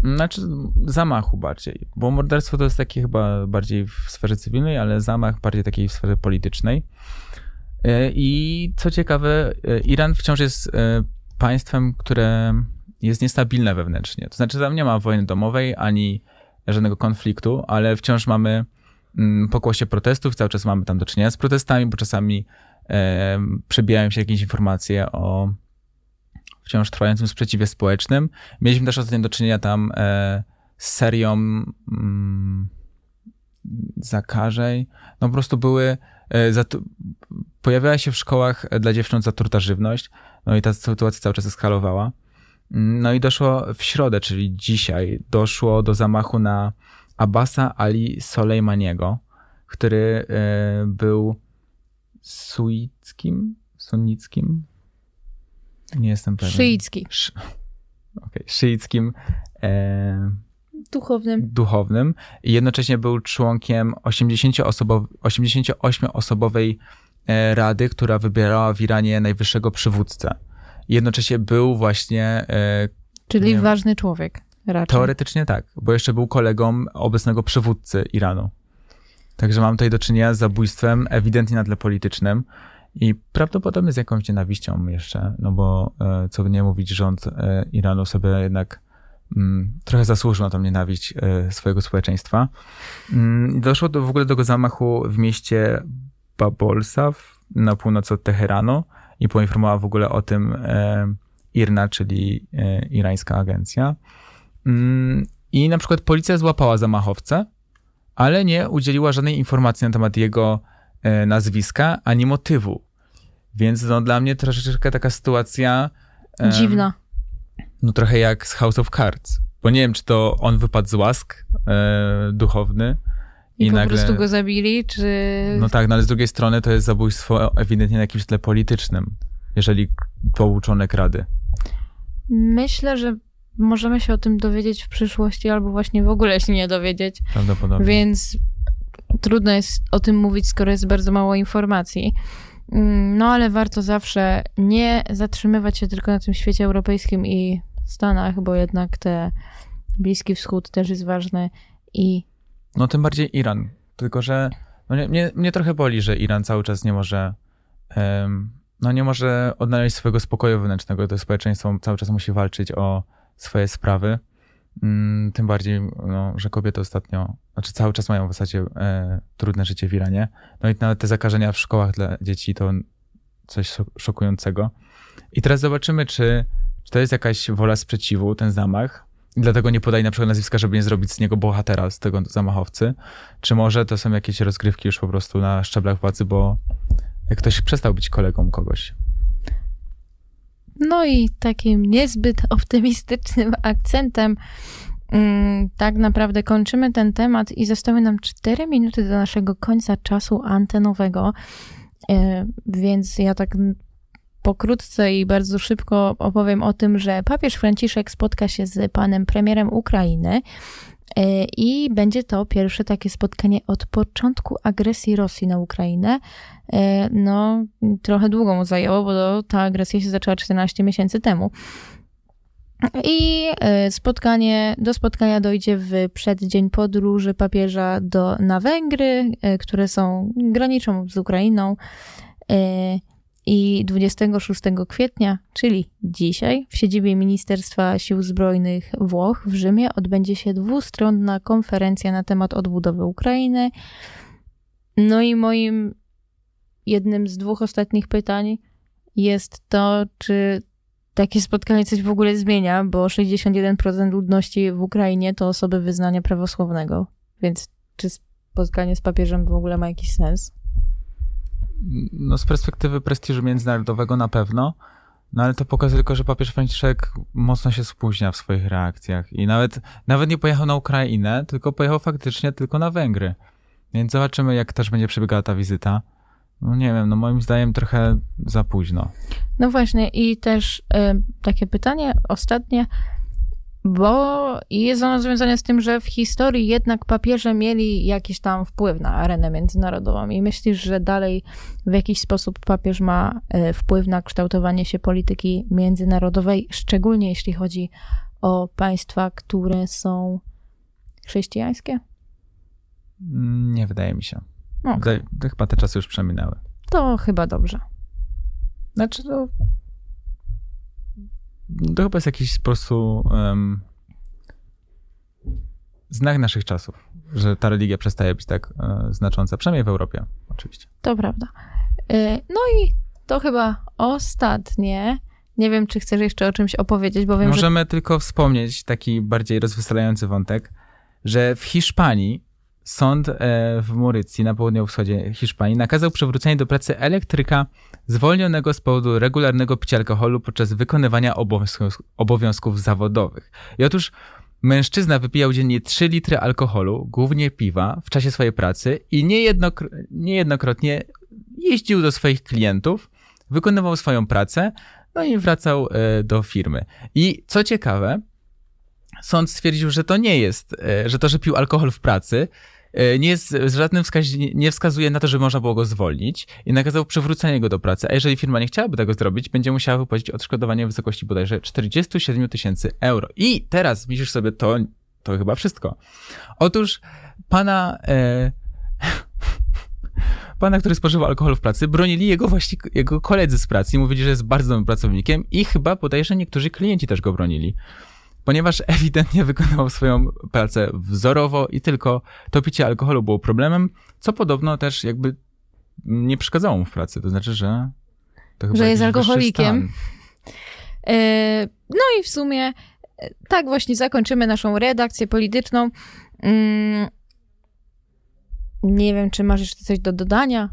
Znaczy zamachu bardziej, bo morderstwo to jest takie chyba bardziej w sferze cywilnej, ale zamach bardziej takiej w sferze politycznej. E, I co ciekawe, e, Iran wciąż jest e, państwem, które jest niestabilne wewnętrznie. To znaczy tam nie ma wojny domowej ani żadnego konfliktu, ale wciąż mamy mm, pokłosie protestów, cały czas mamy tam do czynienia z protestami, bo czasami przebijają się jakieś informacje o wciąż trwającym sprzeciwie społecznym. Mieliśmy też ostatnio do czynienia tam e, z serią mm, zakażeń. No po prostu były, e, pojawiała się w szkołach dla dziewcząt zatruta żywność, no i ta sytuacja cały czas eskalowała. No i doszło w środę, czyli dzisiaj, doszło do zamachu na Abasa Ali Soleimaniego, który e, był suickim, sunnickim, nie jestem pewien. Szyicki. Szy... [laughs] Okay. Szyickim e... duchownym. duchownym i jednocześnie był członkiem 88-osobowej e, rady, która wybierała w Iranie najwyższego przywódcę. Jednocześnie był właśnie... E... Czyli nie, ważny człowiek raczej. Teoretycznie tak, bo jeszcze był kolegą obecnego przywódcy Iranu. Także mam tutaj do czynienia z zabójstwem ewidentnie na tle politycznym. I prawdopodobnie z jakąś nienawiścią jeszcze, no bo e, co by nie mówić, rząd e, Iranu sobie jednak mm, trochę zasłużył na tą nienawiść e, swojego społeczeństwa. Mm, doszło do, w ogóle do zamachu w mieście Babolsa na północ od Teheranu i poinformowała w ogóle o tym IRNA, czyli irańska agencja. Mm, I na przykład policja złapała zamachowcę, ale nie udzieliła żadnej informacji na temat jego E, nazwiska, ani motywu. Więc no, dla mnie troszeczkę taka sytuacja. Dziwna. No trochę jak z House of Cards. Bo nie wiem, czy to on wypadł z łask e, duchowny. I, I po nagle... prostu go zabili, czy... No tak, no ale z drugiej strony to jest zabójstwo ewidentnie na jakimś tle politycznym, jeżeli pouczonek rady. Myślę, że możemy się o tym dowiedzieć w przyszłości, albo właśnie w ogóle się nie dowiedzieć. Prawdopodobnie. Więc trudno jest o tym mówić, skoro jest bardzo mało informacji. Mm, no ale warto zawsze nie zatrzymywać się tylko na tym świecie europejskim i Stanach, bo jednak te Bliski Wschód też jest ważny i. No tym bardziej Iran. Tylko, że no nie, mnie, mnie trochę boli, że Iran cały czas nie może. Um, no nie może odnaleźć swojego spokoju wewnętrznego. To społeczeństwo cały czas musi walczyć o swoje sprawy. Mm, tym bardziej, no, że kobiety ostatnio, znaczy cały czas mają w zasadzie e, trudne życie w Iranie. No i nawet te zakażenia w szkołach dla dzieci to coś szokującego. I teraz zobaczymy, czy, czy to jest jakaś wola sprzeciwu, ten zamach. I dlatego nie podaj na przykład nazwiska, żeby nie zrobić z niego bohatera, z tego zamachowcy. Czy może to są jakieś rozgrywki już po prostu na szczeblach władzy, bo ktoś przestał być kolegą kogoś. No i takim niezbyt [laughs] optymistycznym akcentem mm, tak naprawdę kończymy ten temat i zostały nam 4 minuty do naszego końca czasu antenowego. E, więc ja tak pokrótce i bardzo szybko opowiem o tym, że papież Franciszek spotka się z panem premierem Ukrainy I będzie to pierwsze takie spotkanie od początku agresji Rosji na Ukrainę. E, no, trochę długo mu zajęło, bo ta agresja się zaczęła 14 miesięcy temu. I e, spotkanie, do spotkania dojdzie w przeddzień podróży papieża do, na Węgry, które są graniczą z Ukrainą. I 26 kwietnia, czyli dzisiaj, w siedzibie Ministerstwa Sił Zbrojnych Włoch w Rzymie odbędzie się dwustronna konferencja na temat odbudowy Ukrainy. No i moim jednym z dwóch ostatnich pytań jest to, czy takie spotkanie coś w ogóle zmienia, bo 61% ludności w Ukrainie to osoby wyznania prawosławnego. Więc czy spotkanie z papieżem w ogóle ma jakiś sens? No z perspektywy prestiżu międzynarodowego na pewno. No ale to pokazuje tylko, że papież Franciszek mocno się spóźnia w swoich reakcjach i nawet, nawet nie pojechał na Ukrainę, tylko pojechał faktycznie tylko na Węgry. Więc zobaczymy, jak też będzie przebiegała ta wizyta. No nie wiem, no moim zdaniem trochę za późno. No właśnie i też y, takie pytanie ostatnie, bo jest ono związane z tym, że w historii jednak papieże mieli jakiś tam wpływ na arenę międzynarodową i myślisz, że dalej w jakiś sposób papież ma y, wpływ na kształtowanie się polityki międzynarodowej, szczególnie jeśli chodzi o państwa, które są chrześcijańskie? Mm, Nie wydaje mi się. Okay. To chyba te czasy już przeminęły. To chyba dobrze. Znaczy, no. To chyba jest jakiś po prostu um, znak naszych czasów, że ta religia przestaje być tak e, znacząca, przynajmniej w Europie, oczywiście. To prawda. Y, No i to chyba ostatnie. Nie wiem, czy chcesz jeszcze o czymś opowiedzieć, bo wiem, że Możemy tylko wspomnieć taki bardziej rozweselający wątek, że w Hiszpanii sąd e, w Murycji, na południowo-wschodzie Hiszpanii, nakazał przywrócenie do pracy elektryka zwolnionego z powodu regularnego picia alkoholu podczas wykonywania obowiązków, obowiązków zawodowych. I otóż mężczyzna wypijał dziennie 3 litry alkoholu, głównie piwa, w czasie swojej pracy i niejednokr- niejednokrotnie jeździł do swoich klientów, wykonywał swoją pracę, no i wracał e, do firmy. I co ciekawe, sąd stwierdził, że to nie jest, e, że to, że pił alkohol w pracy, nie jest żadnym wskazi- nie wskazuje na to, że można było go zwolnić i nakazał przywrócenie go do pracy, a jeżeli firma nie chciałaby tego zrobić, będzie musiała wypłacić odszkodowanie w wysokości bodajże 47 tysięcy euro. I teraz myślisz sobie, to, to chyba wszystko. Otóż pana, e, [laughs] pana, który spożywał alkohol w pracy, bronili jego właśnie jego koledzy z pracy mówili, że jest bardzo dobrym pracownikiem i chyba bodajże niektórzy klienci też go bronili ponieważ [laughs] ewidentnie wykonywał swoją pracę wzorowo i tylko to picie alkoholu było problemem, co podobno też jakby nie przeszkadzało mu w pracy. To znaczy, że to Że jest alkoholikiem. E, No i w sumie e, tak właśnie zakończymy naszą redakcję polityczną. Mm, Nie wiem, czy masz jeszcze coś do dodania?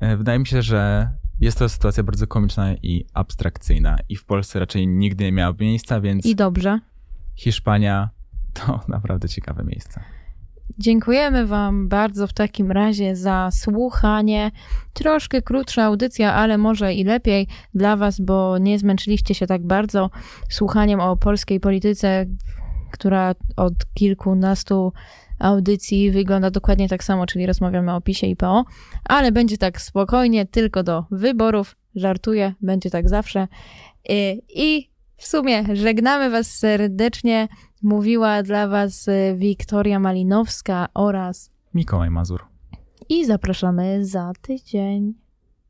E, Wydaje mi się, że jest to sytuacja bardzo komiczna i abstrakcyjna i w Polsce raczej nigdy nie miałaby miejsca, więc I dobrze. Hiszpania to [laughs] naprawdę ciekawe miejsce. Dziękujemy Wam bardzo w takim razie za słuchanie. Troszkę krótsza audycja, ale może i lepiej dla Was, bo nie zmęczyliście się tak bardzo słuchaniem o polskiej polityce, która od kilkunastu audycji wygląda dokładnie tak samo, czyli rozmawiamy o PiSie i PO, ale będzie tak spokojnie, tylko do wyborów. Żartuję, będzie tak zawsze. I, w sumie żegnamy Was serdecznie. Mówiła dla Was Wiktoria Malinowska oraz Mikołaj Mazur. i zapraszamy za tydzień.